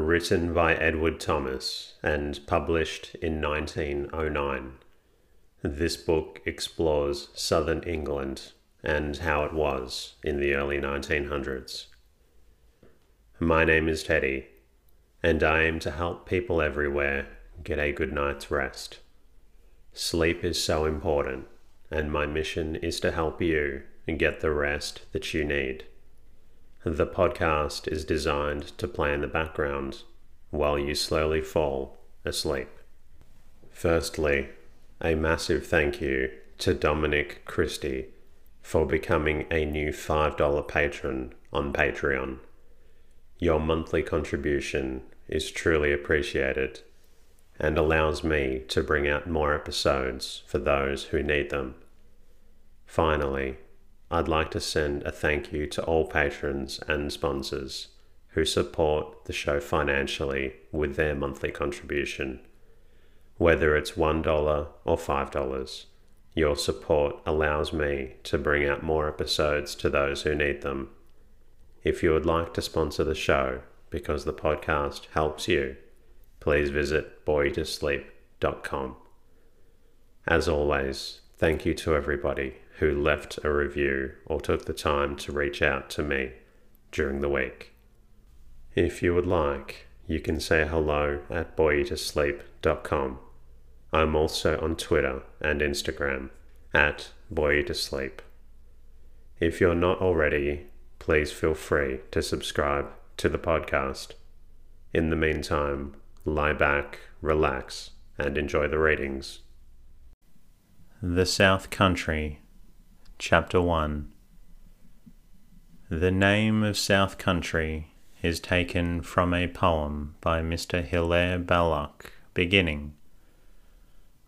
written by Edward Thomas and published in 1909. This book explores southern England and how it was in the early 1900s. My name is Teddy, and I aim to help people everywhere get a good night's rest. Sleep is so important, and my mission is to help you get the rest that you need. The podcast is designed to play in the background while you slowly fall asleep. Firstly, a massive thank you to Dominic Christie for becoming a new $5 patron on Patreon. Your monthly contribution is truly appreciated and allows me to bring out more episodes for those who need them. Finally, I'd like to send a thank you to all patrons and sponsors who support the show financially with their monthly contribution. Whether it's $1 or $5, your support allows me to bring out more episodes to those who need them. If you would like to sponsor the show because the podcast helps you, please visit boreyoutosleep.com. As always, thank you to everybody who left a review or took the time to reach out to me during the week. If you would like, you can say hello at boreyoutosleep.com. I'm also on Twitter and Instagram at boreyoutosleep. If you're not already, please feel free to subscribe to the podcast. In the meantime, lie back, relax, and enjoy the readings. The South Country, Chapter 1 The name of South Country is taken from a poem by Mr. Hilaire Belloc, beginning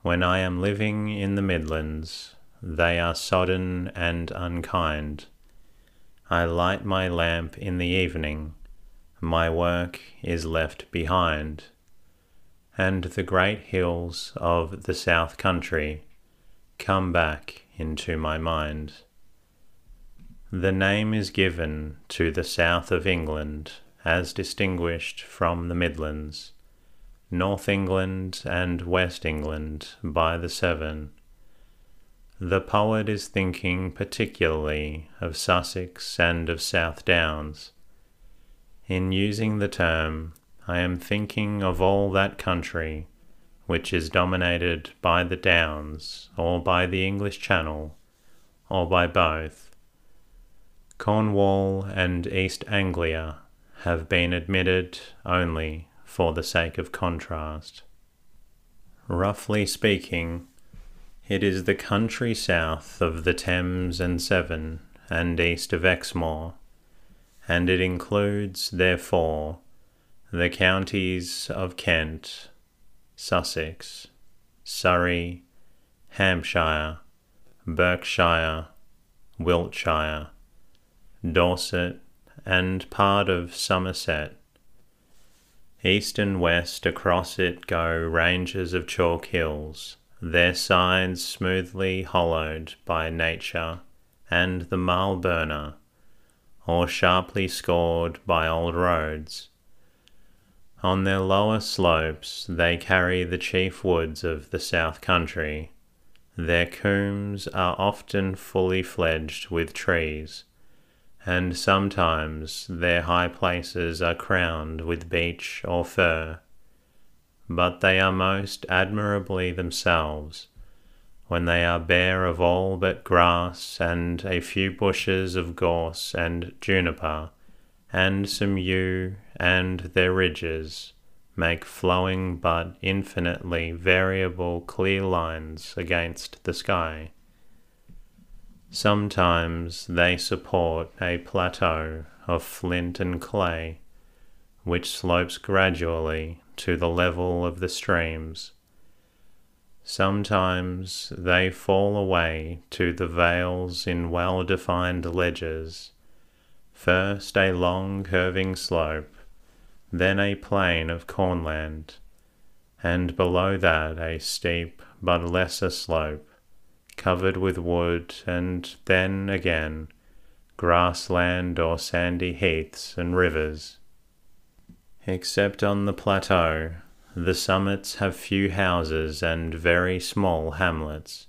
When I am living in the Midlands, they are sodden and unkind. I light my lamp in the evening, my work is left behind, and the great hills of the South Country come back into my mind. The name is given to the south of England as distinguished from the Midlands, North England and West England by the Severn. The poet is thinking particularly of Sussex and of South Downs. In using the term, I am thinking of all that country which is dominated by the Downs or by the English Channel or by both. Cornwall and East Anglia have been admitted only for the sake of contrast. Roughly speaking, it is the country south of the Thames and Severn and east of Exmoor, and it includes, therefore, the counties of Kent, Sussex, Surrey, Hampshire, Berkshire, Wiltshire, Dorset, and part of Somerset. East and west across it go ranges of chalk hills, their sides smoothly hollowed by nature and the mile burner, or sharply scored by old roads. On their lower slopes they carry the chief woods of the south country. Their combes are often fully fledged with trees, and sometimes their high places are crowned with beech or fir, but they are most admirably themselves when they are bare of all but grass and a few bushes of gorse and juniper, and some yew, and their ridges make flowing but infinitely variable clear lines against the sky. Sometimes they support a plateau of flint and clay, which slopes gradually to the level of the streams. Sometimes they fall away to the vales in well defined ledges, first a long curving slope, then a plain of cornland, and below that a steep but lesser slope, covered with wood, and then again grassland or sandy heaths and rivers. Except on the plateau, the summits have few houses and very small hamlets.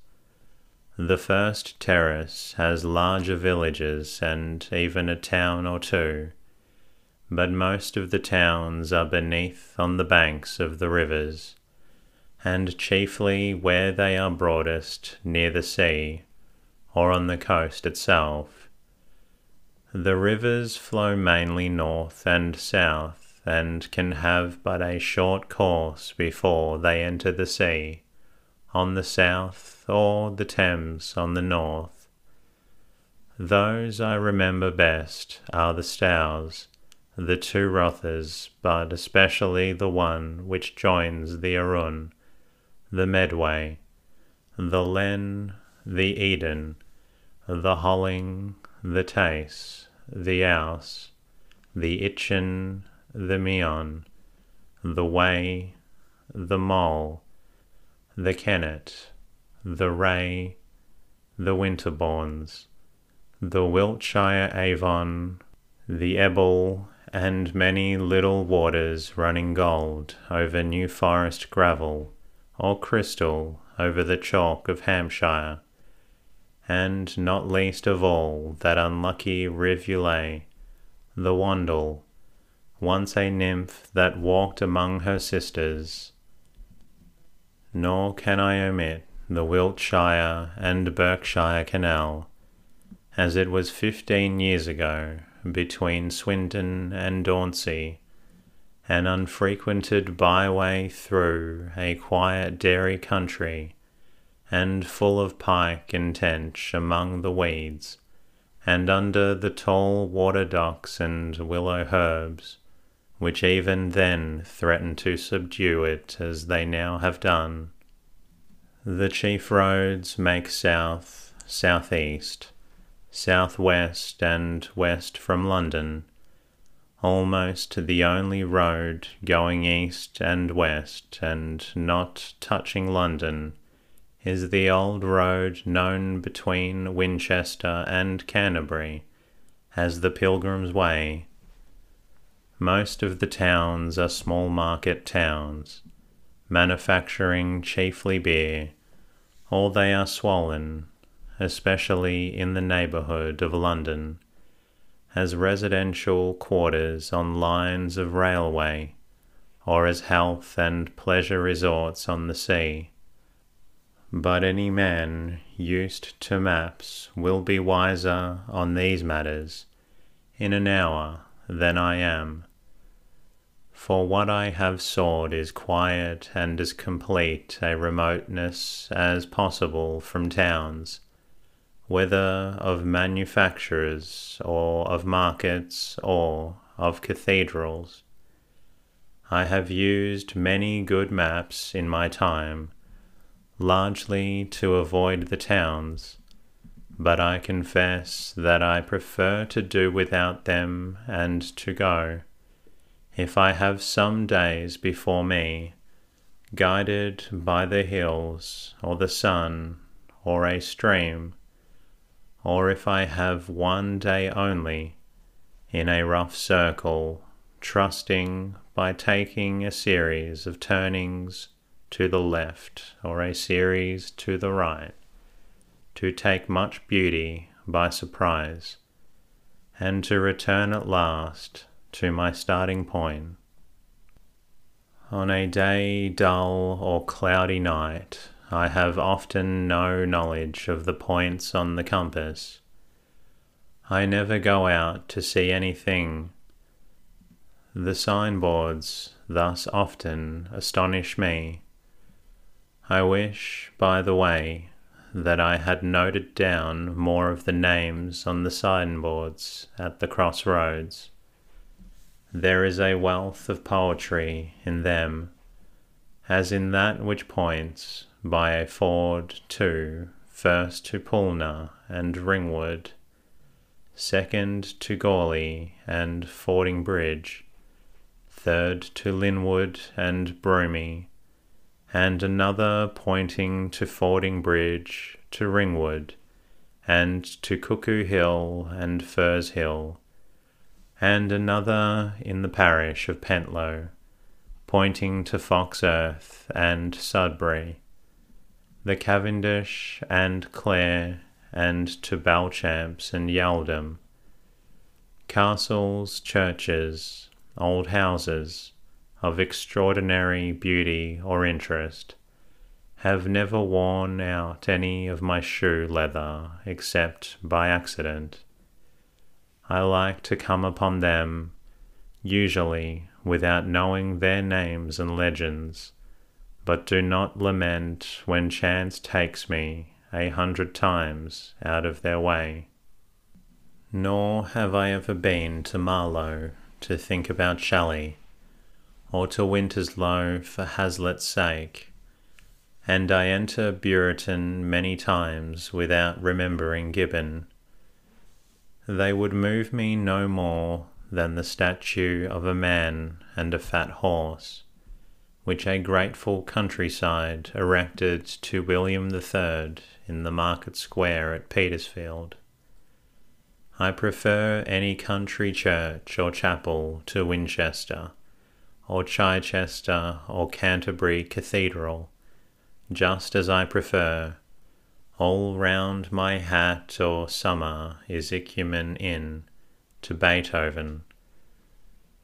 The first terrace has larger villages and even a town or two, but most of the towns are beneath on the banks of the rivers, and chiefly where they are broadest near the sea or on the coast itself. The rivers flow mainly north and south and can have but a short course before they enter the sea, on the south or the Thames on the north. Those I remember best are the Stours, the two Rothers, but especially the one which joins the Arun, the Medway, the Len, the Eden, the Holling, the Tace, the Ouse, the Itchen, the Meon, the Wey, the Mole, the Kennet, the Ray, the Winterbournes, the Wiltshire Avon, the Ebble, and many little waters running gold over New Forest gravel, or crystal over the chalk of Hampshire, and not least of all that unlucky rivulet, the Wandle, once a nymph that walked among her sisters. Nor can I omit the Wiltshire and Berkshire Canal, as it was fifteen years ago between Swindon and Dauntsey, an unfrequented byway through a quiet dairy country, and full of pike and tench among the weeds, and under the tall water docks and willow herbs which even then threatened to subdue it as they now have done. The chief roads make south, southeast, southwest, and west from London. Almost the only road going east and west and not touching London is the old road known between Winchester and Canterbury as the Pilgrim's Way most of the towns are small market towns, manufacturing chiefly beer, or they are swollen, especially in the neighbourhood of London, as residential quarters on lines of railway, or as health and pleasure resorts on the sea. But any man used to maps will be wiser on these matters in an hour than I am. For what I have sought is quiet and as complete a remoteness as possible from towns, whether of manufacturers or of markets or of cathedrals. I have used many good maps in my time, largely to avoid the towns, but I confess that I prefer to do without them and to go if I have some days before me, guided by the hills, or the sun, or a stream, or if I have one day only, in a rough circle, trusting by taking a series of turnings to the left or a series to the right, to take much beauty by surprise, and to return at last to my starting point. On a day, dull or cloudy night, I have often no knowledge of the points on the compass. I never go out to see anything. The signboards thus often astonish me. I wish, by the way, that I had noted down more of the names on the signboards at the crossroads. There is a wealth of poetry in them, as in that which points by a ford to, first to Poulner and Ringwood, second to Gorley and Fordingbridge, third to Linwood and Broomy, and another pointing to Fordingbridge, to Ringwood, and to Cuckoo Hill and Furze Hill, and another in the parish of Pentlow, pointing to Foxearth and Sudbury, the Cavendish and Clare, and to Belchamps and Yeldham, castles, churches, old houses of extraordinary beauty or interest, have never worn out any of my shoe leather except by accident. I like to come upon them, usually without knowing their names and legends, but do not lament when chance takes me a hundred times out of their way. Nor have I ever been to Marlow to think about Shelley, or to Winterslow for Hazlitt's sake, and I enter Buriton many times without remembering Gibbon. They would move me no more than the statue of a man and a fat horse, which a grateful countryside erected to William III in the market square at Petersfield. I prefer any country church or chapel to Winchester, or Chichester, or Canterbury Cathedral, just as I prefer all round my hat or summer is Icumen in, to Beethoven.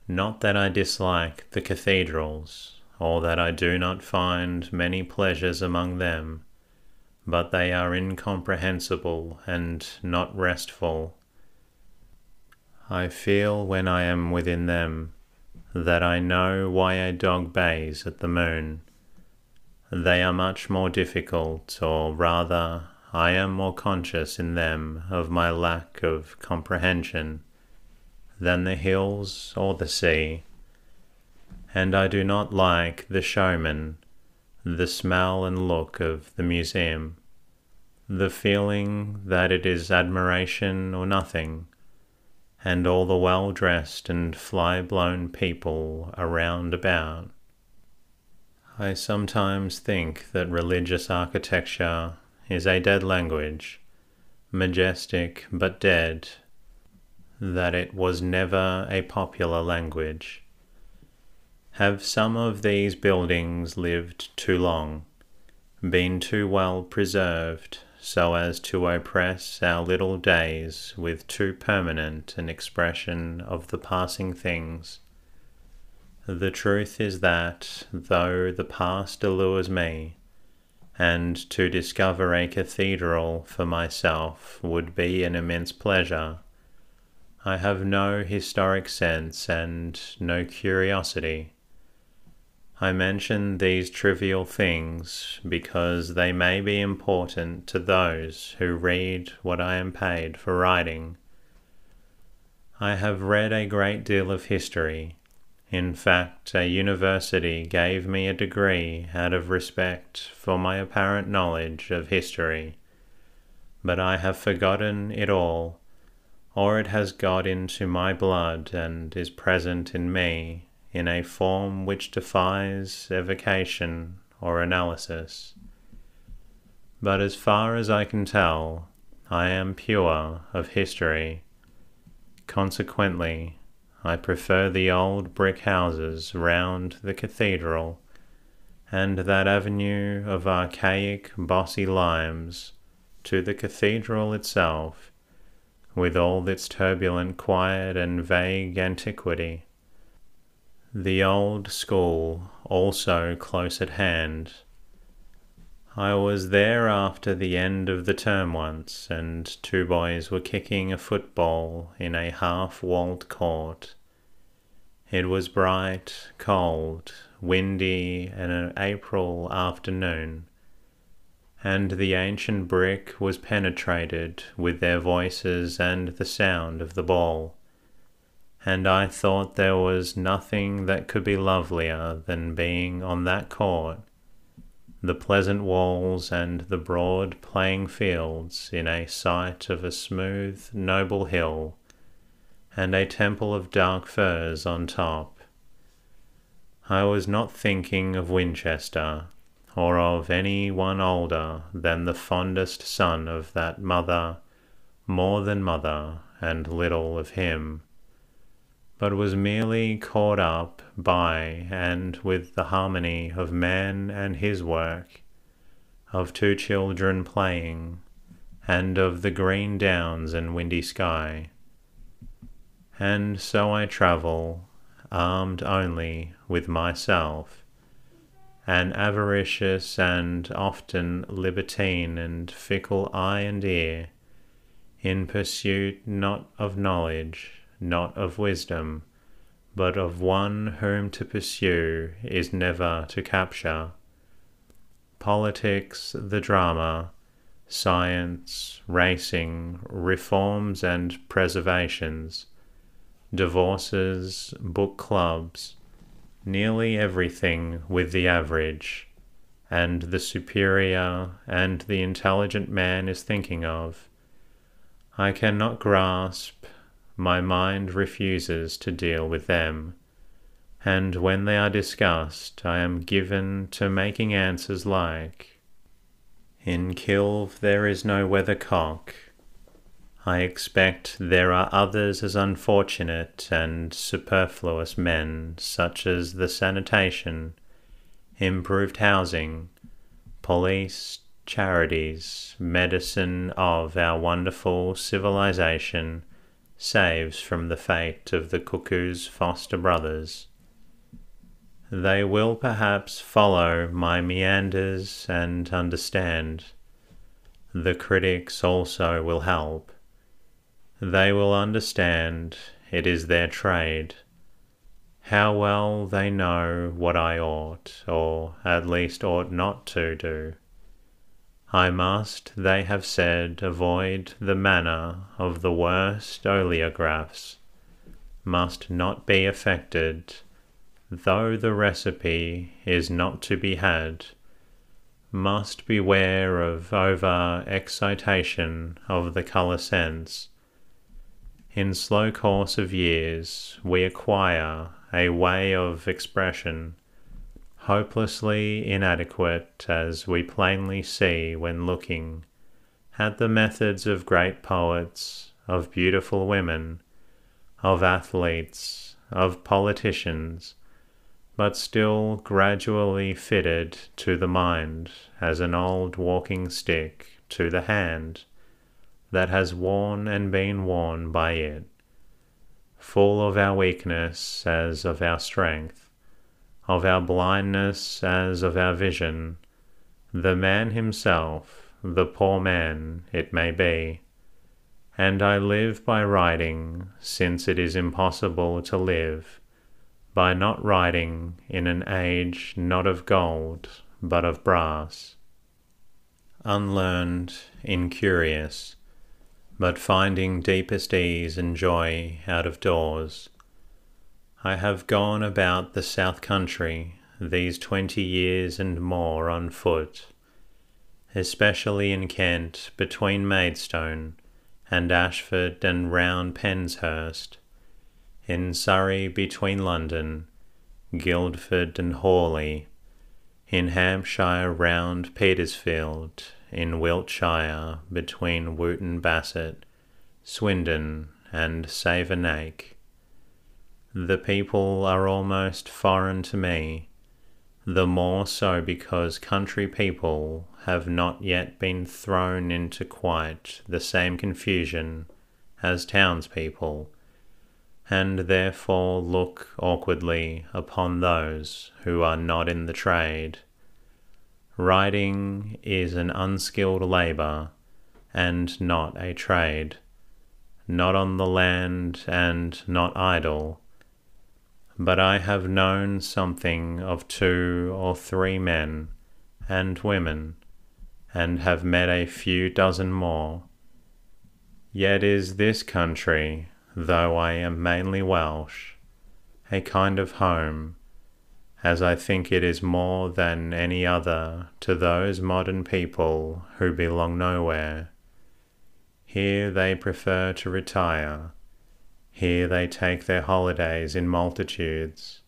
Not that I dislike the cathedrals, or that I do not find many pleasures among them, but they are incomprehensible and not restful. I feel when I am within them that I know why a dog bays at the moon. They are much more difficult, or rather, I am more conscious in them of my lack of comprehension than the hills or the sea. And I do not like the showman, the smell and look of the museum, the feeling that it is admiration or nothing, and all the well dressed and fly blown people around about. I sometimes think that religious architecture is a dead language, majestic but dead that it was never a popular language. Have some of these buildings lived too long, been too well preserved, so as to oppress our little days with too permanent an expression of the passing things? The truth is that, though the past allures me, and to discover a cathedral for myself would be an immense pleasure, I have no historic sense and no curiosity. I mention these trivial things because they may be important to those who read what I am paid for writing. I have read a great deal of history. In fact, a university gave me a degree out of respect for my apparent knowledge of history, but I have forgotten it all or it has got into my blood and is present in me in a form which defies evocation or analysis. But as far as I can tell, I am pure of history. Consequently, I prefer the old brick houses round the cathedral and that avenue of archaic bossy limes to the cathedral itself with all its turbulent quiet and vague antiquity. The old school also close at hand. I was there after the end of the term once, and two boys were kicking a football in a half walled court. It was bright, cold, windy, and an April afternoon and the ancient brick was penetrated with their voices and the sound of the ball, and I thought there was nothing that could be lovelier than being on that court, the pleasant walls and the broad playing fields in a sight of a smooth, noble hill, and a temple of dark firs on top. I was not thinking of Winchester, or of any one older than the fondest son of that mother, more than mother, and little of him but was merely caught up by and with the harmony of man and his work, of two children playing, and of the green downs and windy sky. And so I travel, armed only with myself, an avaricious and often libertine and fickle eye and ear, in pursuit not of knowledge, not of wisdom, but of one whom to pursue is never to capture. Politics, the drama, science, racing, reforms and preservations, divorces, book clubs, nearly everything with the average and the superior and the intelligent man is thinking of. I cannot grasp my mind refuses to deal with them, and when they are discussed, I am given to making answers like, In Kilve there is no weathercock. I expect there are others as unfortunate and superfluous men, such as the sanitation, improved housing, police, charities, medicine of our wonderful civilization saves from the fate of the cuckoo's foster brothers. They will perhaps follow my meanders and understand. The critics also will help. They will understand it is their trade. How well they know what I ought, or at least ought not to do. I must, they have said, avoid the manner of the worst oleographs, must not be affected, though the recipe is not to be had, must beware of over excitation of the colour sense. In slow course of years we acquire a way of expression hopelessly inadequate as we plainly see when looking at the methods of great poets, of beautiful women, of athletes, of politicians, but still gradually fitted to the mind as an old walking stick to the hand that has worn and been worn by it, full of our weakness as of our strength of our blindness as of our vision, the man himself, the poor man, it may be. And I live by writing, since it is impossible to live by not writing in an age not of gold, but of brass. Unlearned, incurious, but finding deepest ease and joy out of doors I have gone about the south country these twenty years and more on foot, especially in Kent between Maidstone and Ashford and round Penshurst, in Surrey between London, Guildford and Hawley, in Hampshire round Petersfield, in Wiltshire between Wootton Bassett, Swindon and Savernake the people are almost foreign to me, the more so because country people have not yet been thrown into quite the same confusion as townspeople, and therefore look awkwardly upon those who are not in the trade. Writing is an unskilled labour and not a trade, not on the land and not idle but I have known something of two or three men and women, and have met a few dozen more. Yet is this country, though I am mainly Welsh, a kind of home, as I think it is more than any other to those modern people who belong nowhere. Here they prefer to retire. Here they take their holidays in multitudes.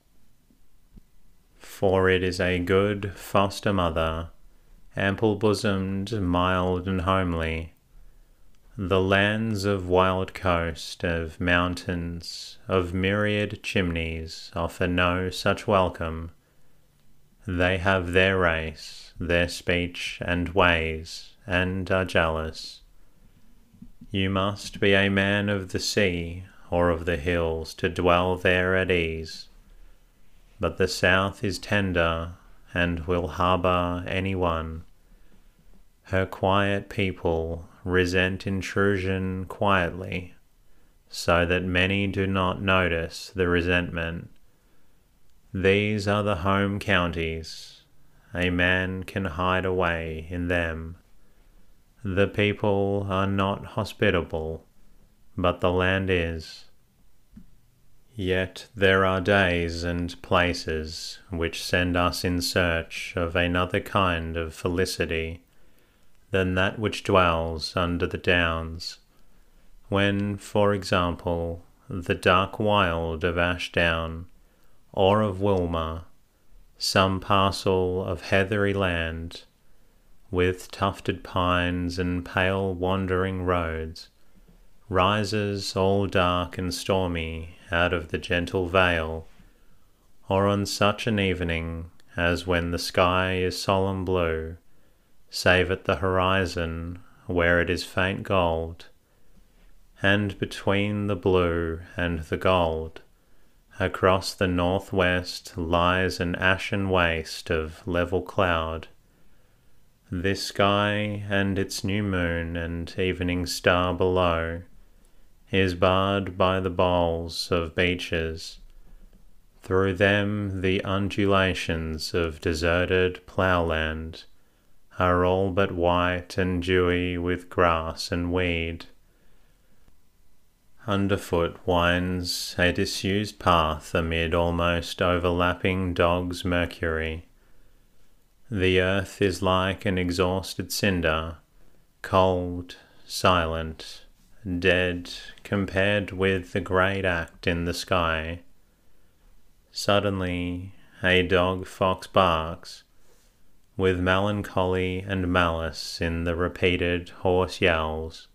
For it is a good foster mother, ample bosomed, mild and homely, the lands of wild coast, of mountains, of myriad chimneys offer no such welcome. They have their race, their speech and ways, and are jealous. You must be a man of the sea or of the hills to dwell there at ease. But the south is tender and will harbour any one. Her quiet people resent intrusion quietly, so that many do not notice the resentment. These are the home counties. A man can hide away in them. The people are not hospitable, but the land is. Yet there are days and places which send us in search of another kind of felicity than that which dwells under the downs. When, for example, the dark wild of Ashdown, or of Wilmer, some parcel of heathery land, with tufted pines and pale wandering roads, rises all dark and stormy out of the gentle vale, or on such an evening as when the sky is solemn blue, save at the horizon where it is faint gold, and between the blue and the gold, across the northwest lies an ashen waste of level cloud. This sky and its new moon and evening star below is barred by the boles of beeches. Through them the undulations of deserted ploughland are all but white and dewy with grass and weed. Underfoot winds a disused path amid almost overlapping dog's mercury. The earth is like an exhausted cinder, cold, silent, dead compared with the great act in the sky. Suddenly, a dog fox barks, with melancholy and malice in the repeated hoarse yells,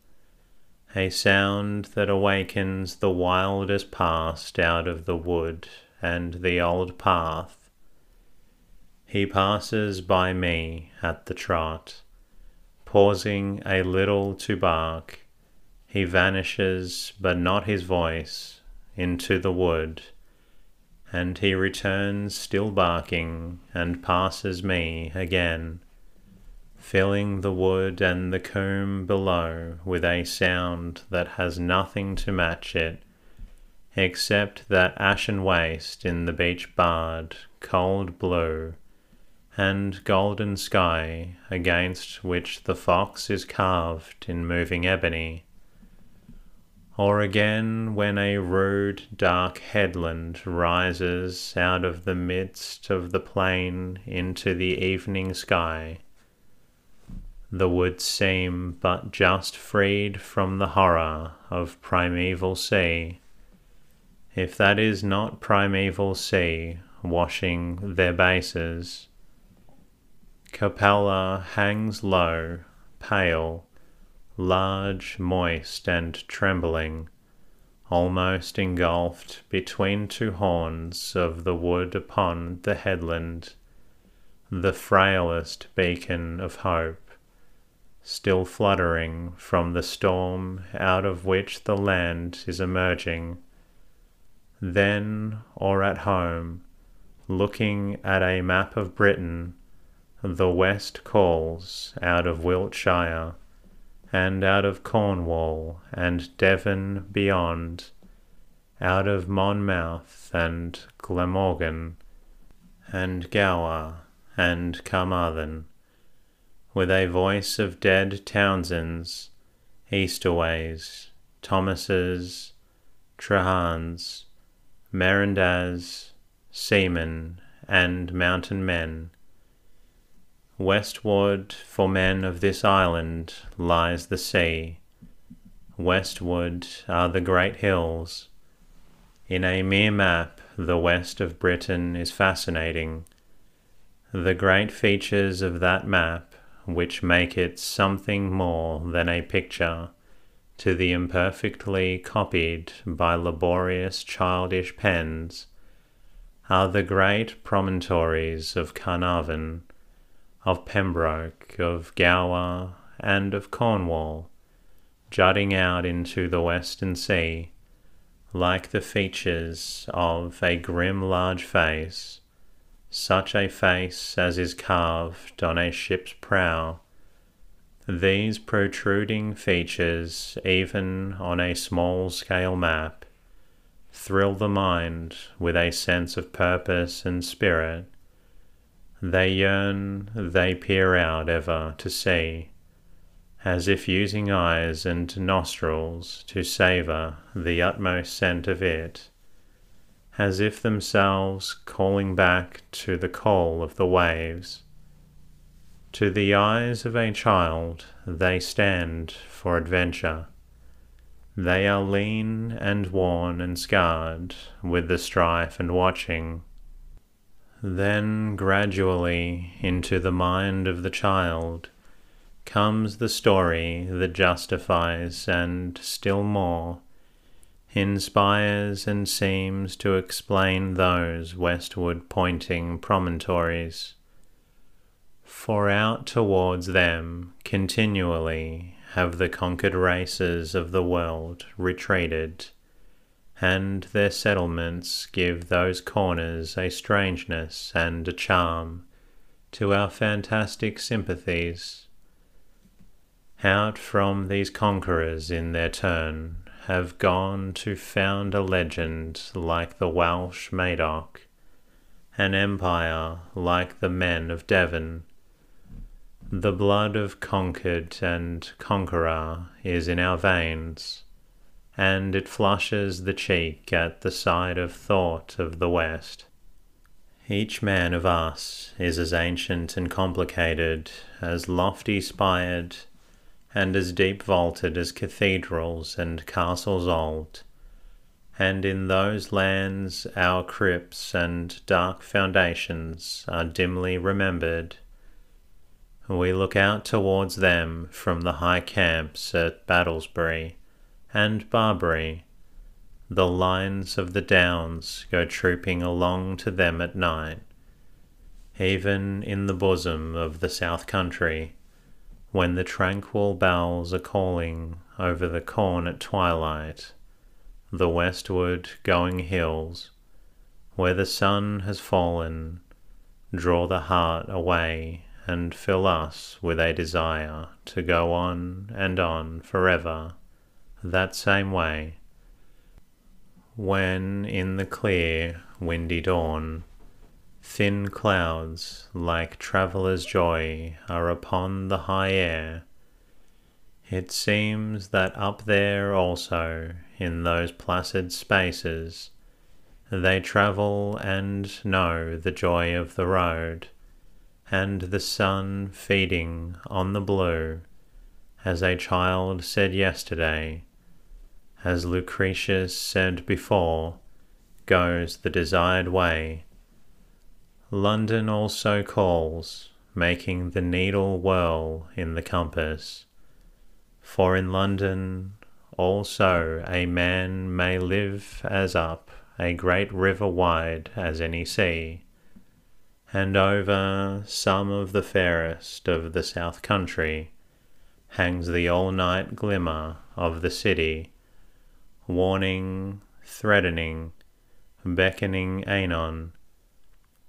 a sound that awakens the wildest past out of the wood and the old path. He passes by me at the trot, pausing a little to bark. He vanishes, but not his voice, into the wood and he returns still barking and passes me again, filling the wood and the combe below with a sound that has nothing to match it, except that ashen waste in the beech barred, cold blue, and golden sky against which the fox is carved in moving ebony or again when a rude dark headland rises out of the midst of the plain into the evening sky. The woods seem but just freed from the horror of primeval sea. If that is not primeval sea washing their bases, Capella hangs low, pale, large, moist, and trembling, almost engulfed between two horns of the wood upon the headland, the frailest beacon of hope, still fluttering from the storm out of which the land is emerging. Then, or at home, looking at a map of Britain, the west calls out of Wiltshire and out of Cornwall and Devon beyond, out of Monmouth and Glamorgan, and Gower and Carmarthen, with a voice of dead Townsends, Easterways, Thomases, Trahans, Merindaz, seamen, and mountain men. Westward for men of this island lies the sea. Westward are the great hills. In a mere map, the west of Britain is fascinating. The great features of that map, which make it something more than a picture, to the imperfectly copied by laborious childish pens, are the great promontories of Carnarvon, of Pembroke, of Gower, and of Cornwall, jutting out into the western sea, like the features of a grim large face, such a face as is carved on a ship's prow these protruding features, even on a small scale map, thrill the mind with a sense of purpose and spirit. They yearn, they peer out ever to see, as if using eyes and nostrils to savour the utmost scent of it, as if themselves calling back to the call of the waves to the eyes of a child, they stand for adventure. They are lean and worn and scarred with the strife and watching. Then, gradually, into the mind of the child comes the story that justifies and, still more, inspires and seems to explain those westward pointing promontories. For out towards them continually have the conquered races of the world retreated, and their settlements give those corners a strangeness and a charm to our fantastic sympathies. Out from these conquerors in their turn have gone to found a legend like the Welsh Madoc, an empire like the men of Devon the blood of conquered and conqueror is in our veins, and it flushes the cheek at the sight of thought of the West. Each man of us is as ancient and complicated, as lofty spired, and as deep vaulted as cathedrals and castles old. And in those lands our crypts and dark foundations are dimly remembered we look out towards them from the high camps at Battlesbury and Barbury. The lines of the downs go trooping along to them at night. Even in the bosom of the South Country, when the tranquil bells are calling over the corn at twilight, the westward going hills, where the sun has fallen, draw the heart away and fill us with a desire to go on and on forever that same way. When in the clear, windy dawn, thin clouds like traveller's joy are upon the high air, it seems that up there also, in those placid spaces, they travel and know the joy of the road and the sun feeding on the blue, as a child said yesterday, as Lucretius said before, goes the desired way. London also calls, making the needle whirl in the compass. For in London also a man may live as up a great river wide as any sea and over some of the fairest of the south country hangs the all-night glimmer of the city, warning, threatening, beckoning anon.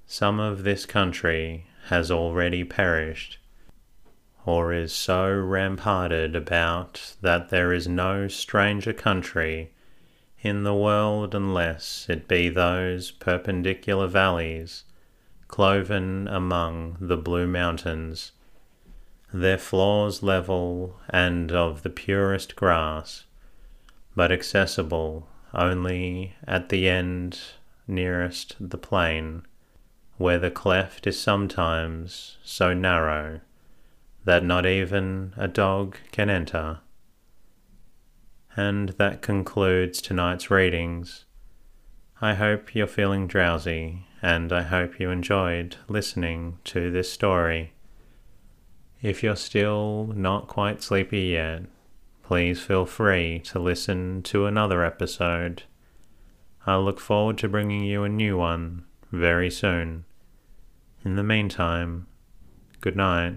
Some of this country has already perished, or is so ramparted about that there is no stranger country in the world unless it be those perpendicular valleys cloven among the blue mountains, their floors level and of the purest grass, but accessible only at the end nearest the plain, where the cleft is sometimes so narrow that not even a dog can enter. And that concludes tonight's readings. I hope you're feeling drowsy, and I hope you enjoyed listening to this story. If you're still not quite sleepy yet, please feel free to listen to another episode. I look forward to bringing you a new one very soon. In the meantime, good night.